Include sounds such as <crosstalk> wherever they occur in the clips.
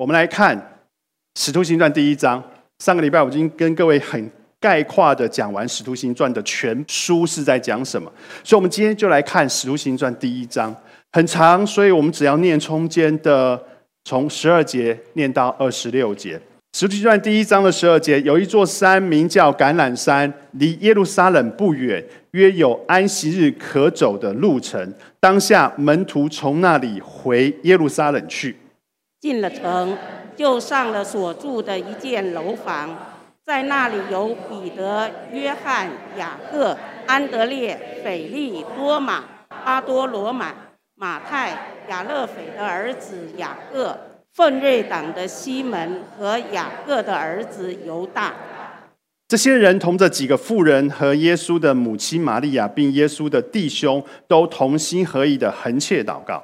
我们来看《使徒行传》第一章。上个礼拜我已经跟各位很概括的讲完《使徒行传》的全书是在讲什么，所以我们今天就来看《使徒行传》第一章，很长，所以我们只要念中间的从十二节念到二十六节。《使徒行传》第一章的十二节，有一座山名叫橄榄山，离耶路撒冷不远，约有安息日可走的路程。当下门徒从那里回耶路撒冷去。进了城，就上了所住的一间楼房，在那里有彼得、约翰、雅各、安德烈、斐利、多马、阿多罗马、马太、亚勒斐的儿子雅各、奋锐党的西门和雅各的儿子犹大。这些人同着几个妇人和耶稣的母亲玛利亚，并耶稣的弟兄，都同心合意的横切祷告。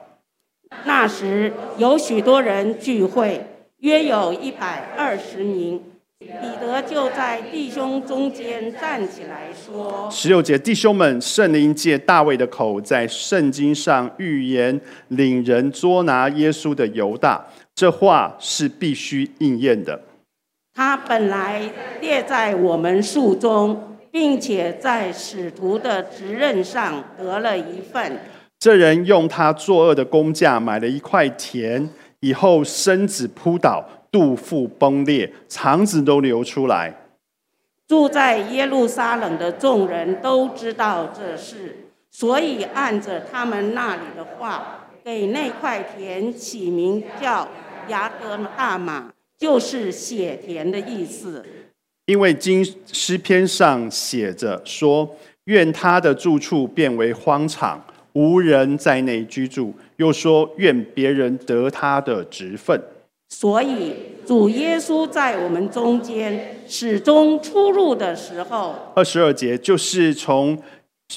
那时有许多人聚会，约有一百二十名。彼得就在弟兄中间站起来说：“十六节，弟兄们，圣灵借大卫的口，在圣经上预言领人捉拿耶稣的犹大，这话是必须应验的。他本来列在我们数中，并且在使徒的职任上得了一份。”这人用他作恶的工价买了一块田，以后身子扑倒，肚腹崩裂，肠子都流出来。住在耶路撒冷的众人都知道这事，所以按着他们那里的话，给那块田起名叫雅各大马，就是血田的意思。因为经诗篇上写着说：“愿他的住处变为荒场。”无人在内居住，又说愿别人得他的职分。所以主耶稣在我们中间始终出入的时候，二十二节就是从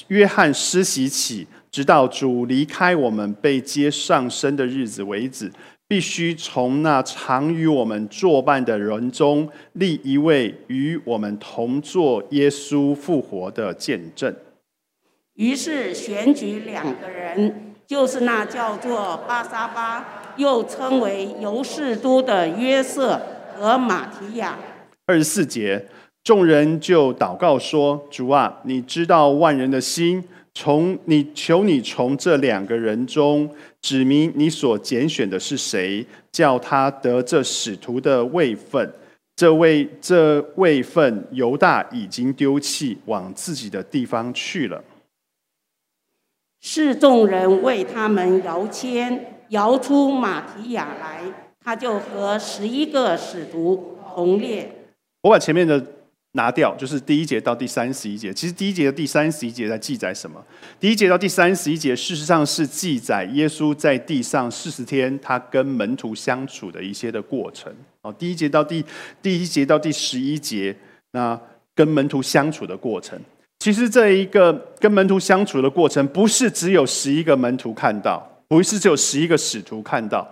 约翰施洗起，直到主离开我们被接上升的日子为止，必须从那常与我们作伴的人中立一位与我们同作耶稣复活的见证。于是选举两个人，就是那叫做巴沙巴，又称为尤士都的约瑟和马提亚。二十四节，众人就祷告说：“主啊，你知道万人的心，从你求你从这两个人中指明你所拣选的是谁，叫他得这使徒的位分。这位这位分犹大已经丢弃，往自己的地方去了。”是众人为他们摇签，摇出马提亚来，他就和十一个使徒同列。我把前面的拿掉，就是第一节到第三十一节。其实第一节的第三十一节在记载什么？第一节到第三十一节，事实上是记载耶稣在地上四十天，他跟门徒相处的一些的过程。哦，第一节到第第一节到第十一节，那跟门徒相处的过程。其实这一个跟门徒相处的过程，不是只有十一个门徒看到，不是只有十一个使徒看到。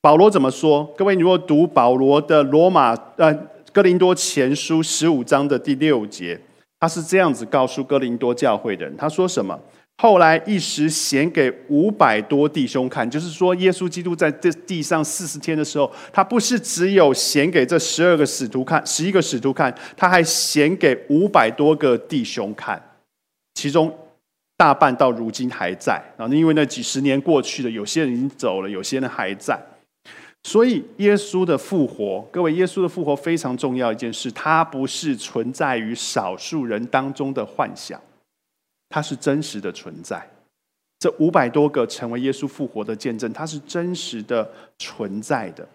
保罗怎么说？各位，你如果读保罗的罗马呃哥林多前书十五章的第六节，他是这样子告诉哥林多教会的人，他说什么？后来一时显给五百多弟兄看，就是说，耶稣基督在这地上四十天的时候，他不是只有显给这十二个使徒看，十一个使徒看，他还显给五百多个弟兄看，其中大半到如今还在啊。因为那几十年过去了，有些人已经走了，有些人还在。所以，耶稣的复活，各位，耶稣的复活非常重要一件事，它不是存在于少数人当中的幻想。它是真实的存在，这五百多个成为耶稣复活的见证，它是真实的存在的。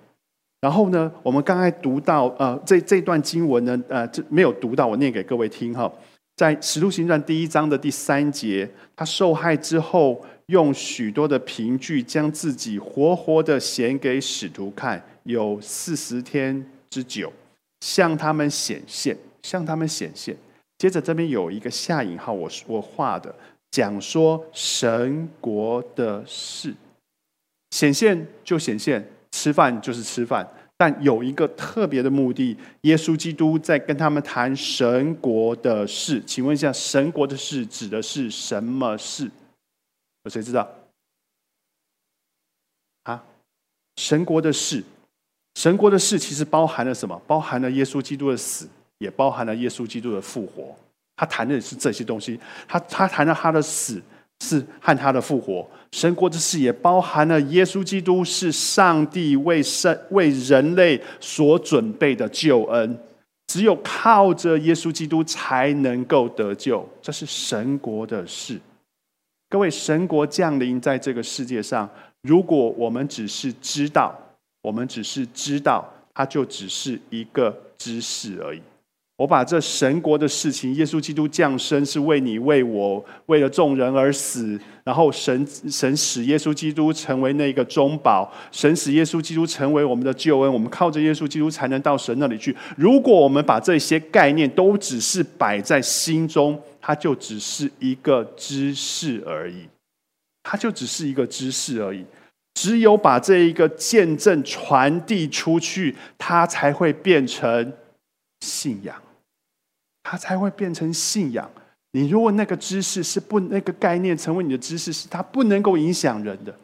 然后呢，我们刚才读到，呃，这这段经文呢，呃，这没有读到，我念给各位听哈。在使徒行传第一章的第三节，他受害之后，用许多的凭据将自己活活的显给使徒看，有四十天之久，向他们显现，向他们显现。接着这边有一个下引号，我我画的讲说神国的事显现就显现，吃饭就是吃饭，但有一个特别的目的，耶稣基督在跟他们谈神国的事。请问一下，神国的事指的是什么事？有谁知道？啊，神国的事神国的事其实包含了什么？包含了耶稣基督的死，也包含了耶稣基督的复活。他谈的是这些东西。他他谈了他的死是和他的复活。神国之事也包含了耶稣基督是上帝为生为人类所准备的救恩。只有靠着耶稣基督才能够得救，这是神国的事。各位，神国降临在这个世界上，如果我们只是知道，我们只是知道，它就只是一个知识而已。我把这神国的事情，耶稣基督降生是为你、为我、为了众人而死，然后神神使耶稣基督成为那个中保，神使耶稣基督成为我们的救恩，我们靠着耶稣基督才能到神那里去。如果我们把这些概念都只是摆在心中，它就只是一个知识而已，它就只是一个知识而已。只有把这一个见证传递出去，它才会变成信仰。它才会变成信仰。你如果那个知识是不那个概念成为你的知识，是它不能够影响人的。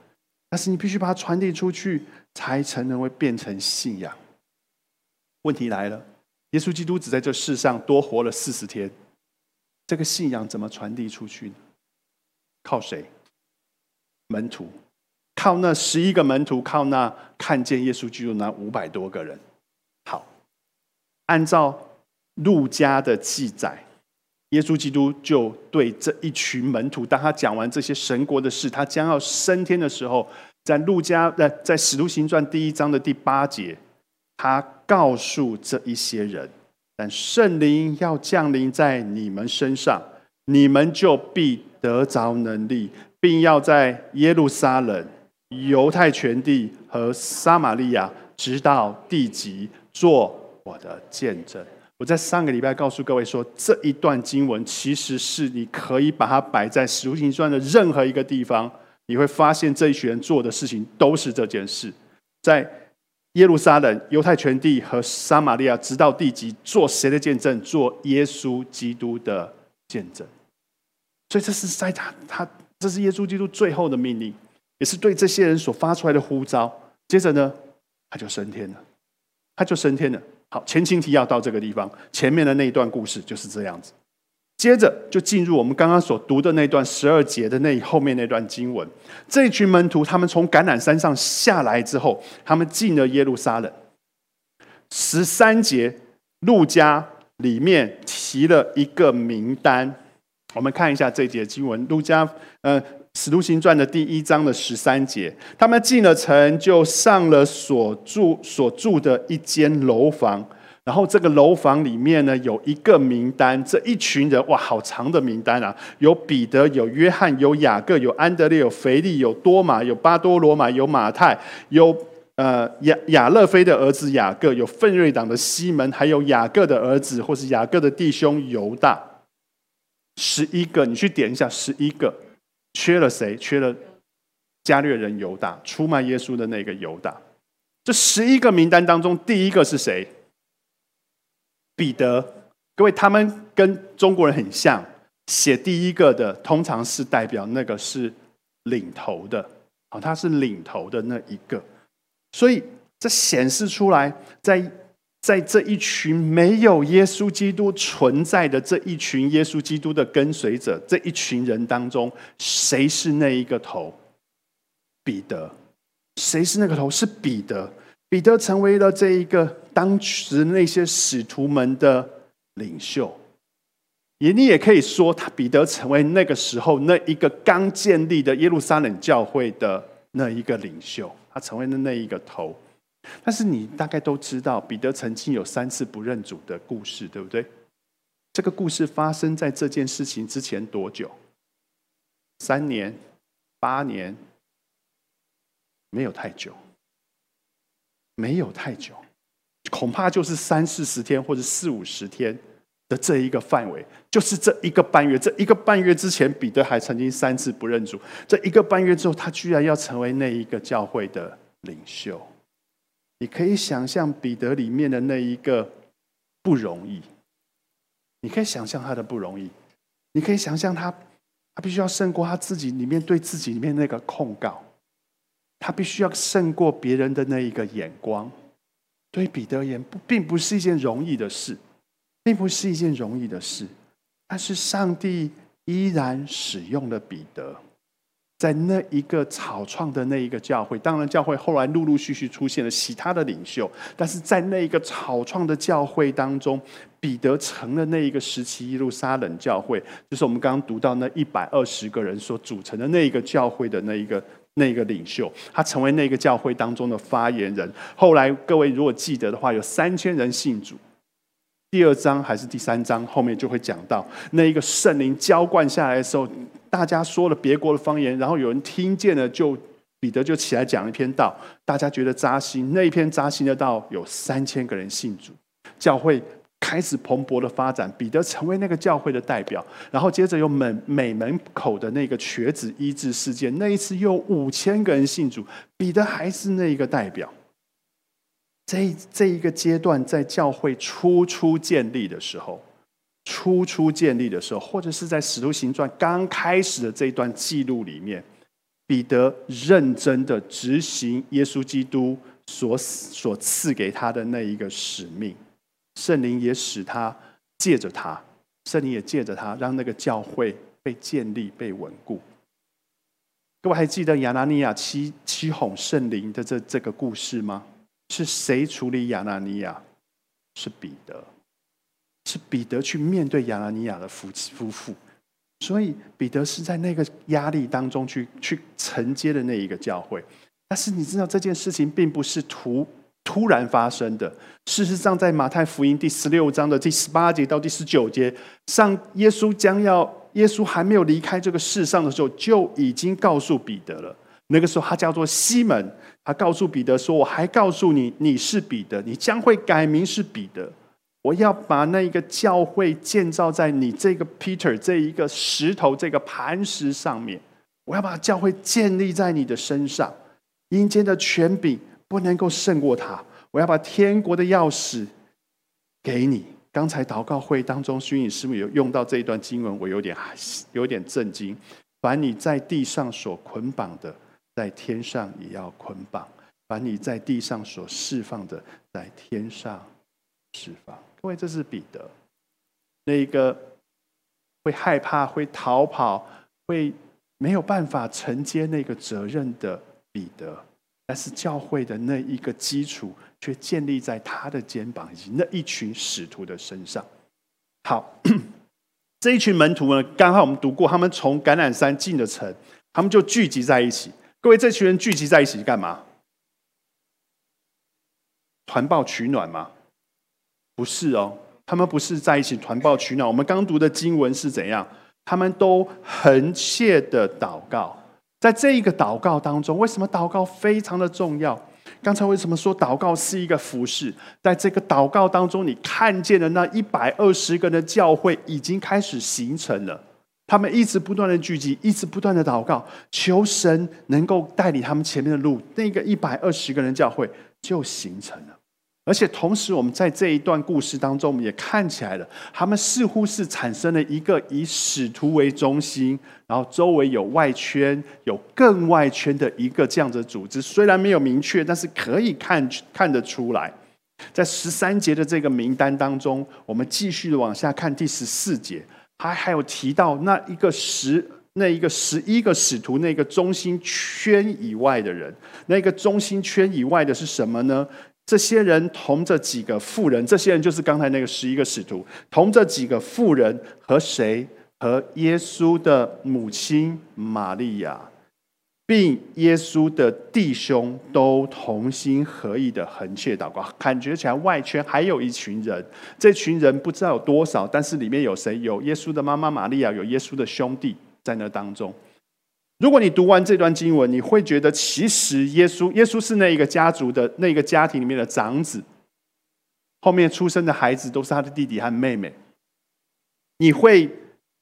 但是你必须把它传递出去，才才能会变成信仰。问题来了，耶稣基督只在这世上多活了四十天，这个信仰怎么传递出去呢？靠谁？门徒，靠那十一个门徒，靠那看见耶稣基督那五百多个人。好，按照。路加的记载，耶稣基督就对这一群门徒，当他讲完这些神国的事，他将要升天的时候，在路加在在使徒行传第一章的第八节，他告诉这一些人：，但圣灵要降临在你们身上，你们就必得着能力，并要在耶路撒冷、犹太全地和撒玛利亚，直到地极，做我的见证。我在上个礼拜告诉各位说，这一段经文其实是你可以把它摆在《使徒行传》的任何一个地方，你会发现这一群人做的事情都是这件事：在耶路撒冷、犹太全地和撒玛利亚，直到地极，做谁的见证？做耶稣基督的见证。所以这是在他他这是耶稣基督最后的命令，也是对这些人所发出来的呼召。接着呢，他就升天了，他就升天了。好，前情提要到这个地方，前面的那一段故事就是这样子。接着就进入我们刚刚所读的那段十二节的那后面那段经文。这群门徒他们从橄榄山上下来之后，他们进了耶路撒冷。十三节，路加里面提了一个名单，我们看一下这节经文。路加，呃。使徒行传的第一章的十三节，他们进了城，就上了所住所住的一间楼房。然后这个楼房里面呢，有一个名单，这一群人哇，好长的名单啊！有彼得，有约翰，有雅各，有安德烈，有腓力，有多马，有巴多罗马，有马太，有呃亚亚勒菲的儿子雅各，有奋锐党的西门，还有雅各的儿子或是雅各的弟兄犹大。十一个，你去点一下，十一个。缺了谁？缺了加略人犹大，出卖耶稣的那个犹大。这十一个名单当中，第一个是谁？彼得。各位，他们跟中国人很像，写第一个的通常是代表那个是领头的，好，他是领头的那一个。所以这显示出来，在。在这一群没有耶稣基督存在的这一群耶稣基督的跟随者，这一群人当中，谁是那一个头？彼得。谁是那个头？是彼得。彼得成为了这一个当时那些使徒们的领袖。也，你也可以说，他彼得成为那个时候那一个刚建立的耶路撒冷教会的那一个领袖，他成为了那一个头。但是你大概都知道，彼得曾经有三次不认主的故事，对不对？这个故事发生在这件事情之前多久？三年、八年？没有太久，没有太久，恐怕就是三四十天或者四五十天的这一个范围，就是这一个半月。这一个半月之前，彼得还曾经三次不认主。这一个半月之后，他居然要成为那一个教会的领袖。你可以想象彼得里面的那一个不容易，你可以想象他的不容易，你可以想象他，他必须要胜过他自己里面对自己里面那个控告，他必须要胜过别人的那一个眼光，对彼得而言，并不是一件容易的事，并不是一件容易的事。但是上帝依然使用了彼得。在那一个草创的那一个教会，当然教会后来陆陆续续出现了其他的领袖，但是在那一个草创的教会当中，彼得成了那一个时期耶路撒冷教会，就是我们刚刚读到那一百二十个人所组成的那一个教会的那一个那一个领袖，他成为那个教会当中的发言人。后来各位如果记得的话，有三千人信主。第二章还是第三章后面就会讲到那一个圣灵浇灌下来的时候。大家说了别国的方言，然后有人听见了，就彼得就起来讲一篇道，大家觉得扎心。那一篇扎心的道有三千个人信主，教会开始蓬勃的发展，彼得成为那个教会的代表。然后接着有门美门口的那个瘸子医治事件，那一次又五千个人信主，彼得还是那一个代表。这这一个阶段，在教会初初建立的时候。初初建立的时候，或者是在《使徒行传》刚开始的这一段记录里面，彼得认真的执行耶稣基督所所赐给他的那一个使命，圣灵也使他借着他，圣灵也借着他，让那个教会被建立、被稳固。各位还记得亚拿尼亚七七哄圣灵的这这个故事吗？是谁处理亚拿尼亚？是彼得。是彼得去面对亚拿尼亚的夫妻夫妇，所以彼得是在那个压力当中去去承接的那一个教会。但是你知道这件事情并不是突突然发生的。事实上，在马太福音第十六章的第十八节到第十九节，上耶稣将要耶稣还没有离开这个世上的时候，就已经告诉彼得了。那个时候他叫做西门，他告诉彼得说：“我还告诉你，你是彼得，你将会改名是彼得。”我要把那一个教会建造在你这个 Peter 这一个石头这个磐石上面。我要把教会建立在你的身上，阴间的权柄不能够胜过他。我要把天国的钥匙给你。刚才祷告会当中，虚影师母有用到这一段经文，我有点有点震惊。把你在地上所捆绑的，在天上也要捆绑；把你在地上所释放的，在天上释放。因为这是彼得，那一个会害怕、会逃跑、会没有办法承接那个责任的彼得，但是教会的那一个基础却建立在他的肩膀以及那一群使徒的身上。好，<clears throat> 这一群门徒呢，刚好我们读过，他们从橄榄山进了城，他们就聚集在一起。各位，这群人聚集在一起干嘛？团报取暖吗？不是哦，他们不是在一起团报取暖。我们刚读的经文是怎样？他们都横切的祷告，在这一个祷告当中，为什么祷告非常的重要？刚才为什么说祷告是一个服饰？在这个祷告当中，你看见的那一百二十个人的教会已经开始形成了。他们一直不断的聚集，一直不断的祷告，求神能够带领他们前面的路。那个一百二十个人教会就形成了。而且同时，我们在这一段故事当中，我们也看起来了，他们似乎是产生了一个以使徒为中心，然后周围有外圈、有更外圈的一个这样的组织。虽然没有明确，但是可以看看得出来。在十三节的这个名单当中，我们继续往下看第十四节，还还有提到那一个十那一个十一个使徒那个中心圈以外的人，那个中心圈以外的是什么呢？这些人同着几个妇人，这些人就是刚才那个十一个使徒，同着几个妇人和谁？和耶稣的母亲玛利亚，并耶稣的弟兄都同心合意的横切祷告。感觉起来外圈还有一群人，这群人不知道有多少，但是里面有谁？有耶稣的妈妈玛利亚，有耶稣的兄弟在那当中。如果你读完这段经文，你会觉得其实耶稣，耶稣是那一个家族的那个家庭里面的长子，后面出生的孩子都是他的弟弟和妹妹。你会，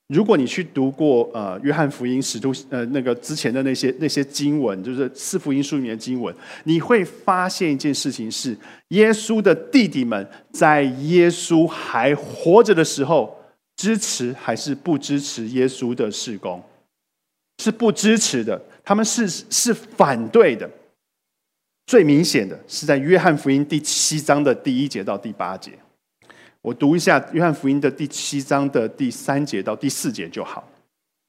如果你去读过呃约翰福音使徒呃那个之前的那些那些经文，就是四福音书里面的经文，你会发现一件事情是，耶稣的弟弟们在耶稣还活着的时候，支持还是不支持耶稣的事工？是不支持的，他们是是反对的。最明显的是在约翰福音第七章的第一节到第八节。我读一下约翰福音的第七章的第三节到第四节就好。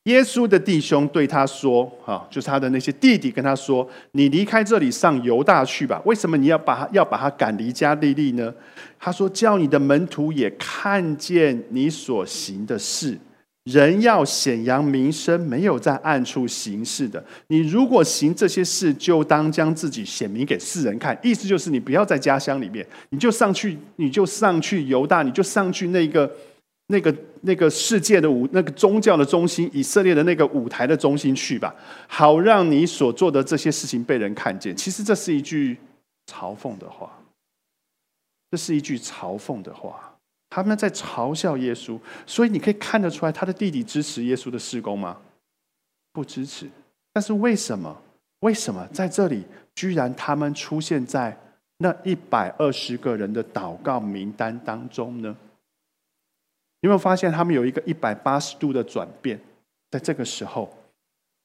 耶稣的弟兄对他说：“哈，就是他的那些弟弟跟他说，你离开这里上犹大去吧。为什么你要把他要把他赶离加利利呢？他说：叫你的门徒也看见你所行的事。人要显扬名声，没有在暗处行事的。你如果行这些事，就当将自己显明给世人看。意思就是你不要在家乡里面，你就上去，你就上去犹大，你就上去那个。”那个那个世界的舞，那个宗教的中心，以色列的那个舞台的中心去吧，好让你所做的这些事情被人看见。其实这是一句嘲讽的话，这是一句嘲讽的话，他们在嘲笑耶稣。所以你可以看得出来，他的弟弟支持耶稣的施工吗？不支持。但是为什么？为什么在这里居然他们出现在那一百二十个人的祷告名单当中呢？有没有发现他们有一个一百八十度的转变？在这个时候，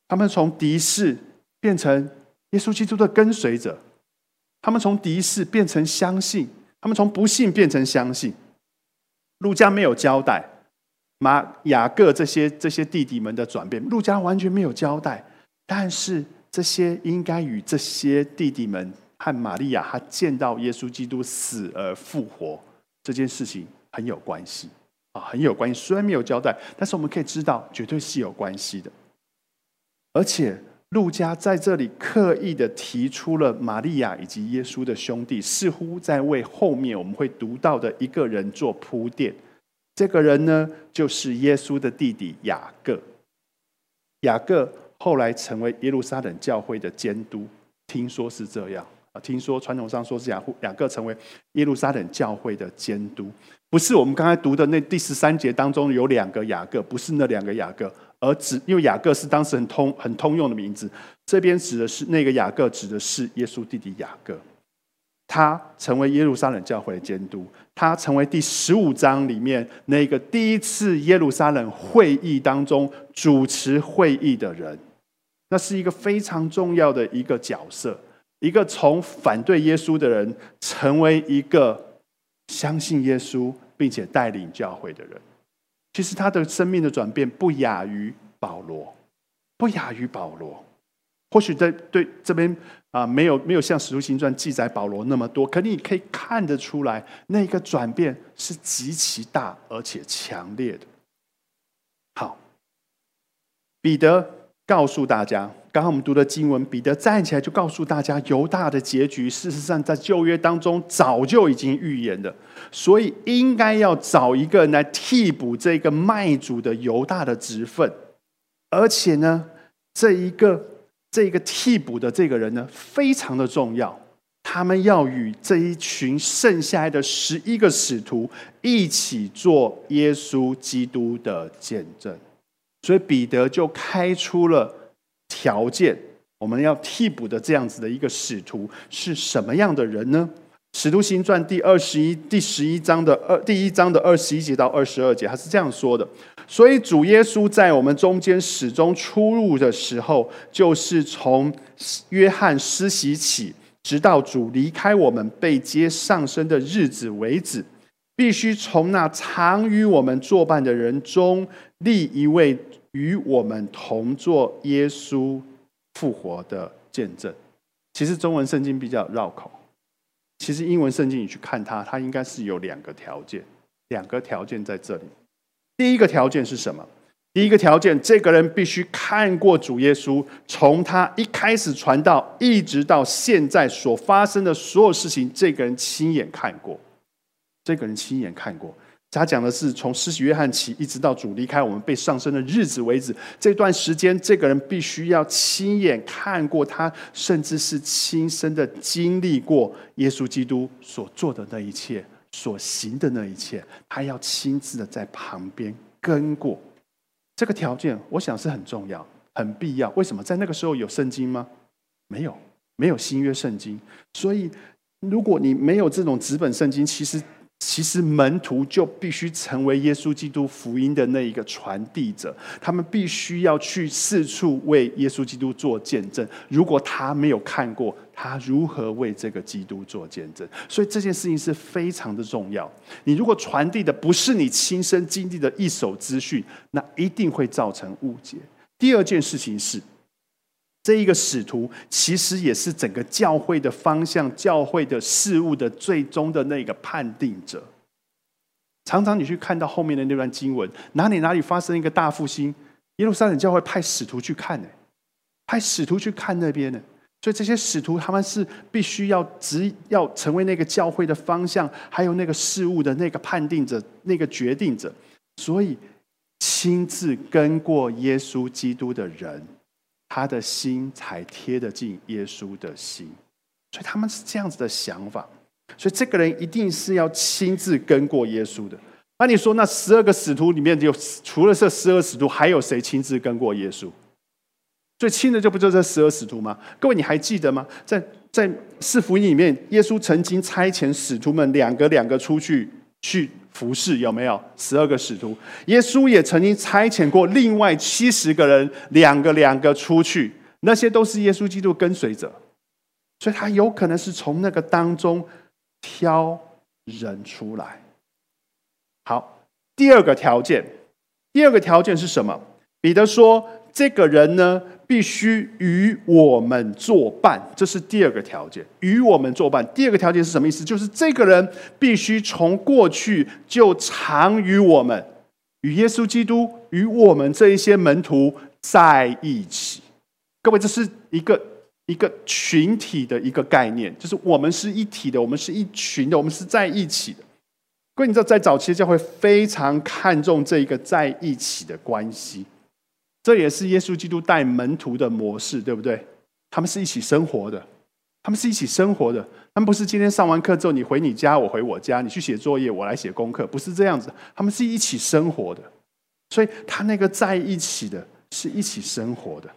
他们从敌视变成耶稣基督的跟随者；他们从敌视变成相信；他们从不信变成相信。路加没有交代马雅各这些这些弟弟们的转变，路加完全没有交代。但是这些应该与这些弟弟们和玛利亚他见到耶稣基督死而复活这件事情很有关系啊。很有关系，虽然没有交代，但是我们可以知道，绝对是有关系的。而且，路加在这里刻意的提出了玛利亚以及耶稣的兄弟，似乎在为后面我们会读到的一个人做铺垫。这个人呢，就是耶稣的弟弟雅各。雅各后来成为耶路撒冷教会的监督，听说是这样啊。听说传统上说是雅雅各成为耶路撒冷教会的监督。不是我们刚才读的那第十三节当中有两个雅各，不是那两个雅各，而指因为雅各是当时很通很通用的名字，这边指的是那个雅各，指的是耶稣弟弟雅各，他成为耶路撒冷教会的监督，他成为第十五章里面那个第一次耶路撒冷会议当中主持会议的人，那是一个非常重要的一个角色，一个从反对耶稣的人成为一个。相信耶稣并且带领教会的人，其实他的生命的转变不亚于保罗，不亚于保罗。或许在对这边啊，没有没有像《使徒行传》记载保罗那么多，可你可以看得出来，那个转变是极其大而且强烈的。好，彼得告诉大家。刚刚我们读的经文，彼得站起来就告诉大家，犹大的结局，事实上在旧约当中早就已经预言的，所以应该要找一个人来替补这个卖主的犹大的职分，而且呢，这一个这个替补的这个人呢，非常的重要，他们要与这一群剩下来的十一个使徒一起做耶稣基督的见证，所以彼得就开出了。条件，我们要替补的这样子的一个使徒是什么样的人呢？使徒行传第二十一、第十一章的二第一章的二十一节到二十二节，他是这样说的：所以主耶稣在我们中间始终出入的时候，就是从约翰施洗起，直到主离开我们被接上升的日子为止，必须从那常与我们作伴的人中立一位。与我们同做耶稣复活的见证。其实中文圣经比较绕口，其实英文圣经你去看它，它应该是有两个条件，两个条件在这里。第一个条件是什么？第一个条件，这个人必须看过主耶稣，从他一开始传道，一直到现在所发生的所有事情，这个人亲眼看过，这个人亲眼看过。他讲的是从施洗约翰起，一直到主离开我们被上升的日子为止，这段时间，这个人必须要亲眼看过他，甚至是亲身的经历过耶稣基督所做的那一切，所行的那一切，他要亲自的在旁边跟过。这个条件，我想是很重要、很必要。为什么？在那个时候有圣经吗？没有，没有新约圣经。所以，如果你没有这种纸本圣经，其实。其实门徒就必须成为耶稣基督福音的那一个传递者，他们必须要去四处为耶稣基督做见证。如果他没有看过，他如何为这个基督做见证。所以这件事情是非常的重要。你如果传递的不是你亲身经历的一手资讯，那一定会造成误解。第二件事情是，这一个使徒其实也是整个教会的方向、教会的事物的最终的那个判定者。常常你去看到后面的那段经文，哪里哪里发生一个大复兴，耶路撒冷教会派使徒去看呢？派使徒去看那边呢？所以这些使徒他们是必须要只要成为那个教会的方向，还有那个事物的那个判定者、那个决定者。所以亲自跟过耶稣基督的人，他的心才贴得进耶稣的心。所以他们是这样子的想法。所以这个人一定是要亲自跟过耶稣的。那你说，那十二个使徒里面有除了这十二使徒，还有谁亲自跟过耶稣？最亲的就不就这十二使徒吗？各位你还记得吗？在在四福音里面，耶稣曾经差遣使徒们两个两个出去去服侍，有没有？十二个使徒，耶稣也曾经差遣过另外七十个人，两个两个出去，那些都是耶稣基督跟随者，所以他有可能是从那个当中。挑人出来，好。第二个条件，第二个条件是什么？彼得说：“这个人呢，必须与我们作伴。”这是第二个条件，与我们作伴。第二个条件是什么意思？就是这个人必须从过去就常与我们、与耶稣基督、与我们这一些门徒在一起。各位，这是一个。一个群体的一个概念，就是我们是一体的，我们是一群的，我们是在一起的。各位，你知道，在早期教会非常看重这一个在一起的关系，这也是耶稣基督带门徒的模式，对不对？他们是一起生活的，他们是一起生活的，他们不是今天上完课之后，你回你家，我回我家，你去写作业，我来写功课，不是这样子，他们是一起生活的。所以，他那个在一起的，是一起生活的。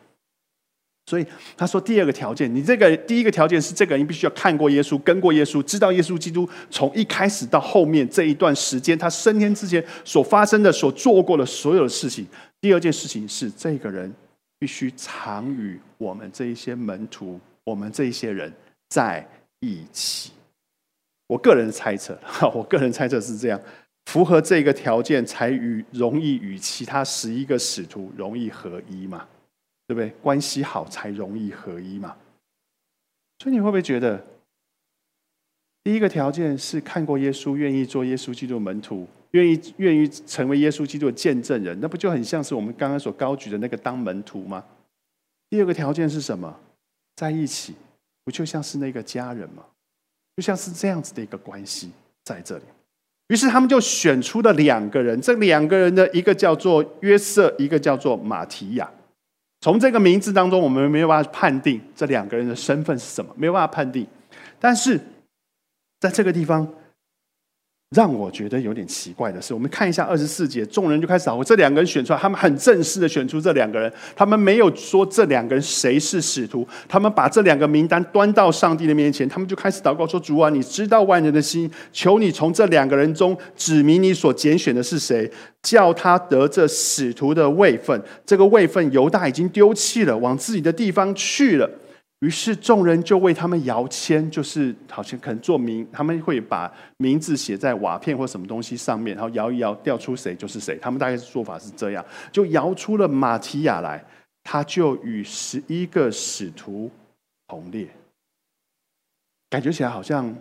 所以他说，第二个条件，你这个第一个条件是这个人必须要看过耶稣，跟过耶稣，知道耶稣基督从一开始到后面这一段时间，他升天之前所发生的、所做过的所有的事情。第二件事情是，这个人必须常与我们这一些门徒、我们这一些人在一起。我个人猜测，哈 <laughs> 我个人猜测是这样，符合这个条件才与容易与其他十一个使徒容易合一嘛。对不对？关系好才容易合一嘛。所以你会不会觉得，第一个条件是看过耶稣，愿意做耶稣基督门徒，愿意愿意成为耶稣基督的见证人，那不就很像是我们刚刚所高举的那个当门徒吗？第二个条件是什么？在一起，不就像是那个家人吗？就像是这样子的一个关系在这里。于是他们就选出了两个人，这两个人的一个叫做约瑟，一个叫做马提亚。从这个名字当中，我们没有办法判定这两个人的身份是什么，没有办法判定。但是在这个地方。让我觉得有点奇怪的是，我们看一下二十四节，众人就开始我这两个人选出来，他们很正式的选出这两个人，他们没有说这两个人谁是使徒，他们把这两个名单端到上帝的面前，他们就开始祷告说：“主啊，你知道万人的心，求你从这两个人中指明你所拣选的是谁，叫他得这使徒的位分。这个位分犹大已经丢弃了，往自己的地方去了。”于是众人就为他们摇签，就是好像可能做名，他们会把名字写在瓦片或什么东西上面，然后摇一摇，调出谁就是谁。他们大概做法是这样，就摇出了马提亚来，他就与十一个使徒同列。感觉起来好像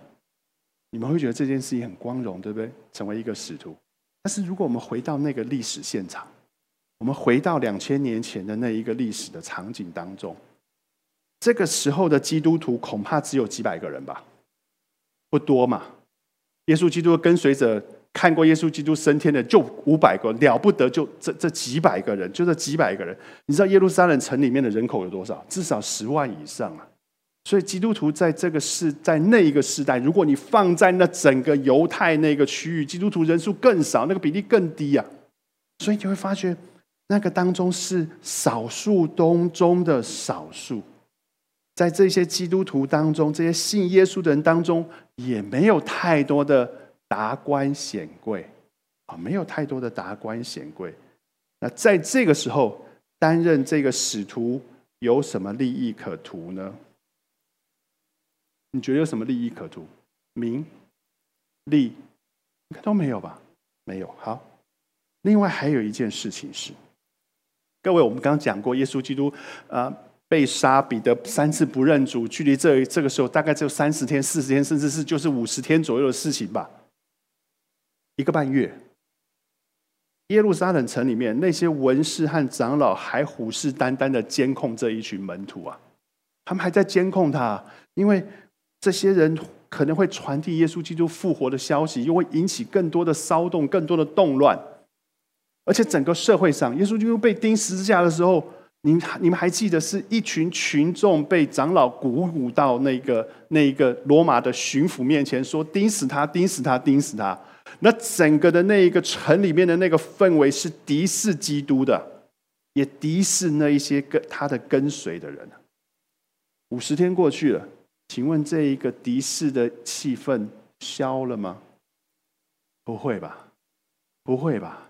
你们会觉得这件事情很光荣，对不对？成为一个使徒。但是如果我们回到那个历史现场，我们回到两千年前的那一个历史的场景当中。这个时候的基督徒恐怕只有几百个人吧，不多嘛。耶稣基督跟随者看过耶稣基督升天的就五百个，了不得就这这几百个人，就这几百个人。你知道耶路撒冷城里面的人口有多少？至少十万以上啊！所以基督徒在这个世，在那一个时代，如果你放在那整个犹太那个区域，基督徒人数更少，那个比例更低啊。所以你会发觉，那个当中是少数当中的少数。在这些基督徒当中，这些信耶稣的人当中，也没有太多的达官显贵啊，没有太多的达官显贵。那在这个时候，担任这个使徒有什么利益可图呢？你觉得有什么利益可图？名、利，应该都没有吧？没有。好，另外还有一件事情是，各位，我们刚刚讲过，耶稣基督啊被杀，彼得三次不认主，距离这这个时候大概只有三十天、四十天，甚至是就是五十天左右的事情吧，一个半月。耶路撒冷城里面那些文士和长老还虎视眈眈的监控这一群门徒啊，他们还在监控他，因为这些人可能会传递耶稣基督复活的消息，又会引起更多的骚动、更多的动乱。而且整个社会上，耶稣基督被钉十字架的时候，你你们还记得是一群群众被长老鼓舞到那个那一个罗马的巡抚面前，说钉死他，钉死他，钉死他。那整个的那一个城里面的那个氛围是敌视基督的，也敌视那一些跟他的跟随的人。五十天过去了，请问这一个敌视的气氛消了吗？不会吧，不会吧。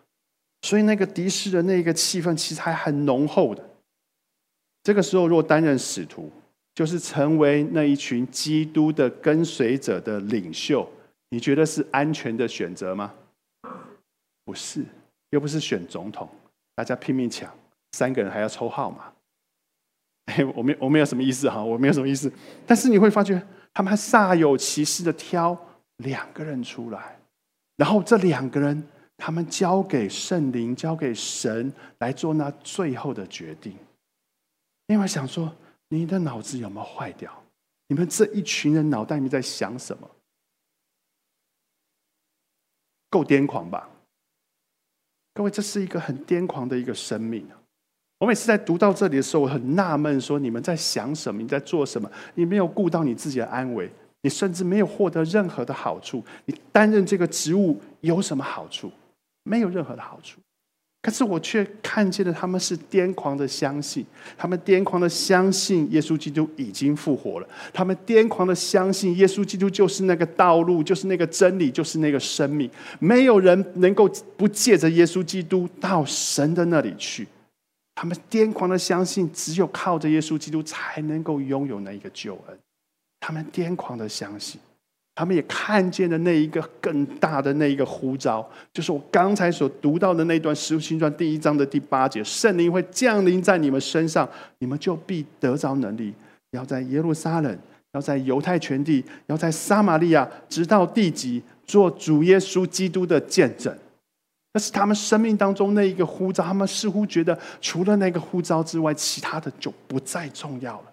所以那个敌视的那个气氛其实还很浓厚的。这个时候，若担任使徒，就是成为那一群基督的跟随者的领袖。你觉得是安全的选择吗？不是，又不是选总统，大家拼命抢，三个人还要抽号码。哎，我没我没有什么意思哈，我没有什么意思。但是你会发觉，他们还煞有其事的挑两个人出来，然后这两个人，他们交给圣灵，交给神来做那最后的决定。另外想说，你的脑子有没有坏掉？你们这一群人脑袋里面在想什么？够癫狂吧，各位，这是一个很癫狂的一个生命！我每次在读到这里的时候，我很纳闷，说你们在想什么？你在做什么？你没有顾到你自己的安危，你甚至没有获得任何的好处。你担任这个职务有什么好处？没有任何的好处。可是我却看见了，他们是癫狂的相信，他们癫狂的相信耶稣基督已经复活了，他们癫狂的相信耶稣基督就是那个道路，就是那个真理，就是那个生命。没有人能够不借着耶稣基督到神的那里去。他们癫狂的相信，只有靠着耶稣基督才能够拥有那一个救恩。他们癫狂的相信。他们也看见了那一个更大的那一个呼召，就是我刚才所读到的那段《使徒行传》第一章的第八节：圣灵会降临在你们身上，你们就必得着能力，要在耶路撒冷，要在犹太全地，要在撒玛利亚，直到地极，做主耶稣基督的见证。那是他们生命当中那一个呼召，他们似乎觉得除了那个呼召之外，其他的就不再重要了。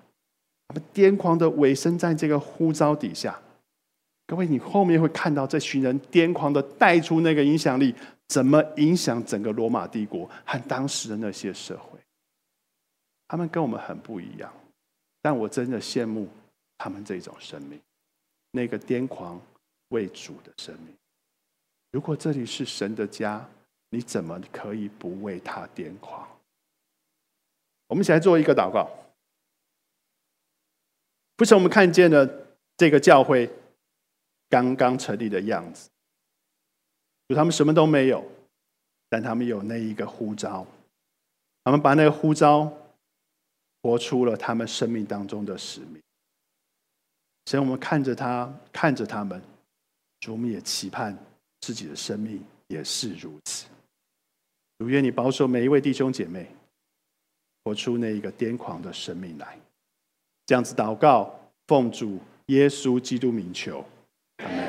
他们癫狂的委身在这个呼召底下。各位，你后面会看到这群人癫狂的带出那个影响力，怎么影响整个罗马帝国和当时的那些社会？他们跟我们很不一样，但我真的羡慕他们这种生命，那个癫狂为主的生命。如果这里是神的家，你怎么可以不为他癫狂？我们一起来做一个祷告。不是我们看见了这个教会。刚刚成立的样子，就他们什么都没有，但他们有那一个呼召，他们把那个呼召活出了他们生命当中的使命。所以，我们看着他，看着他们，主我们也期盼自己的生命也是如此。如愿你保守每一位弟兄姐妹，活出那一个癫狂的生命来。这样子祷告，奉主耶稣基督名求。Amen.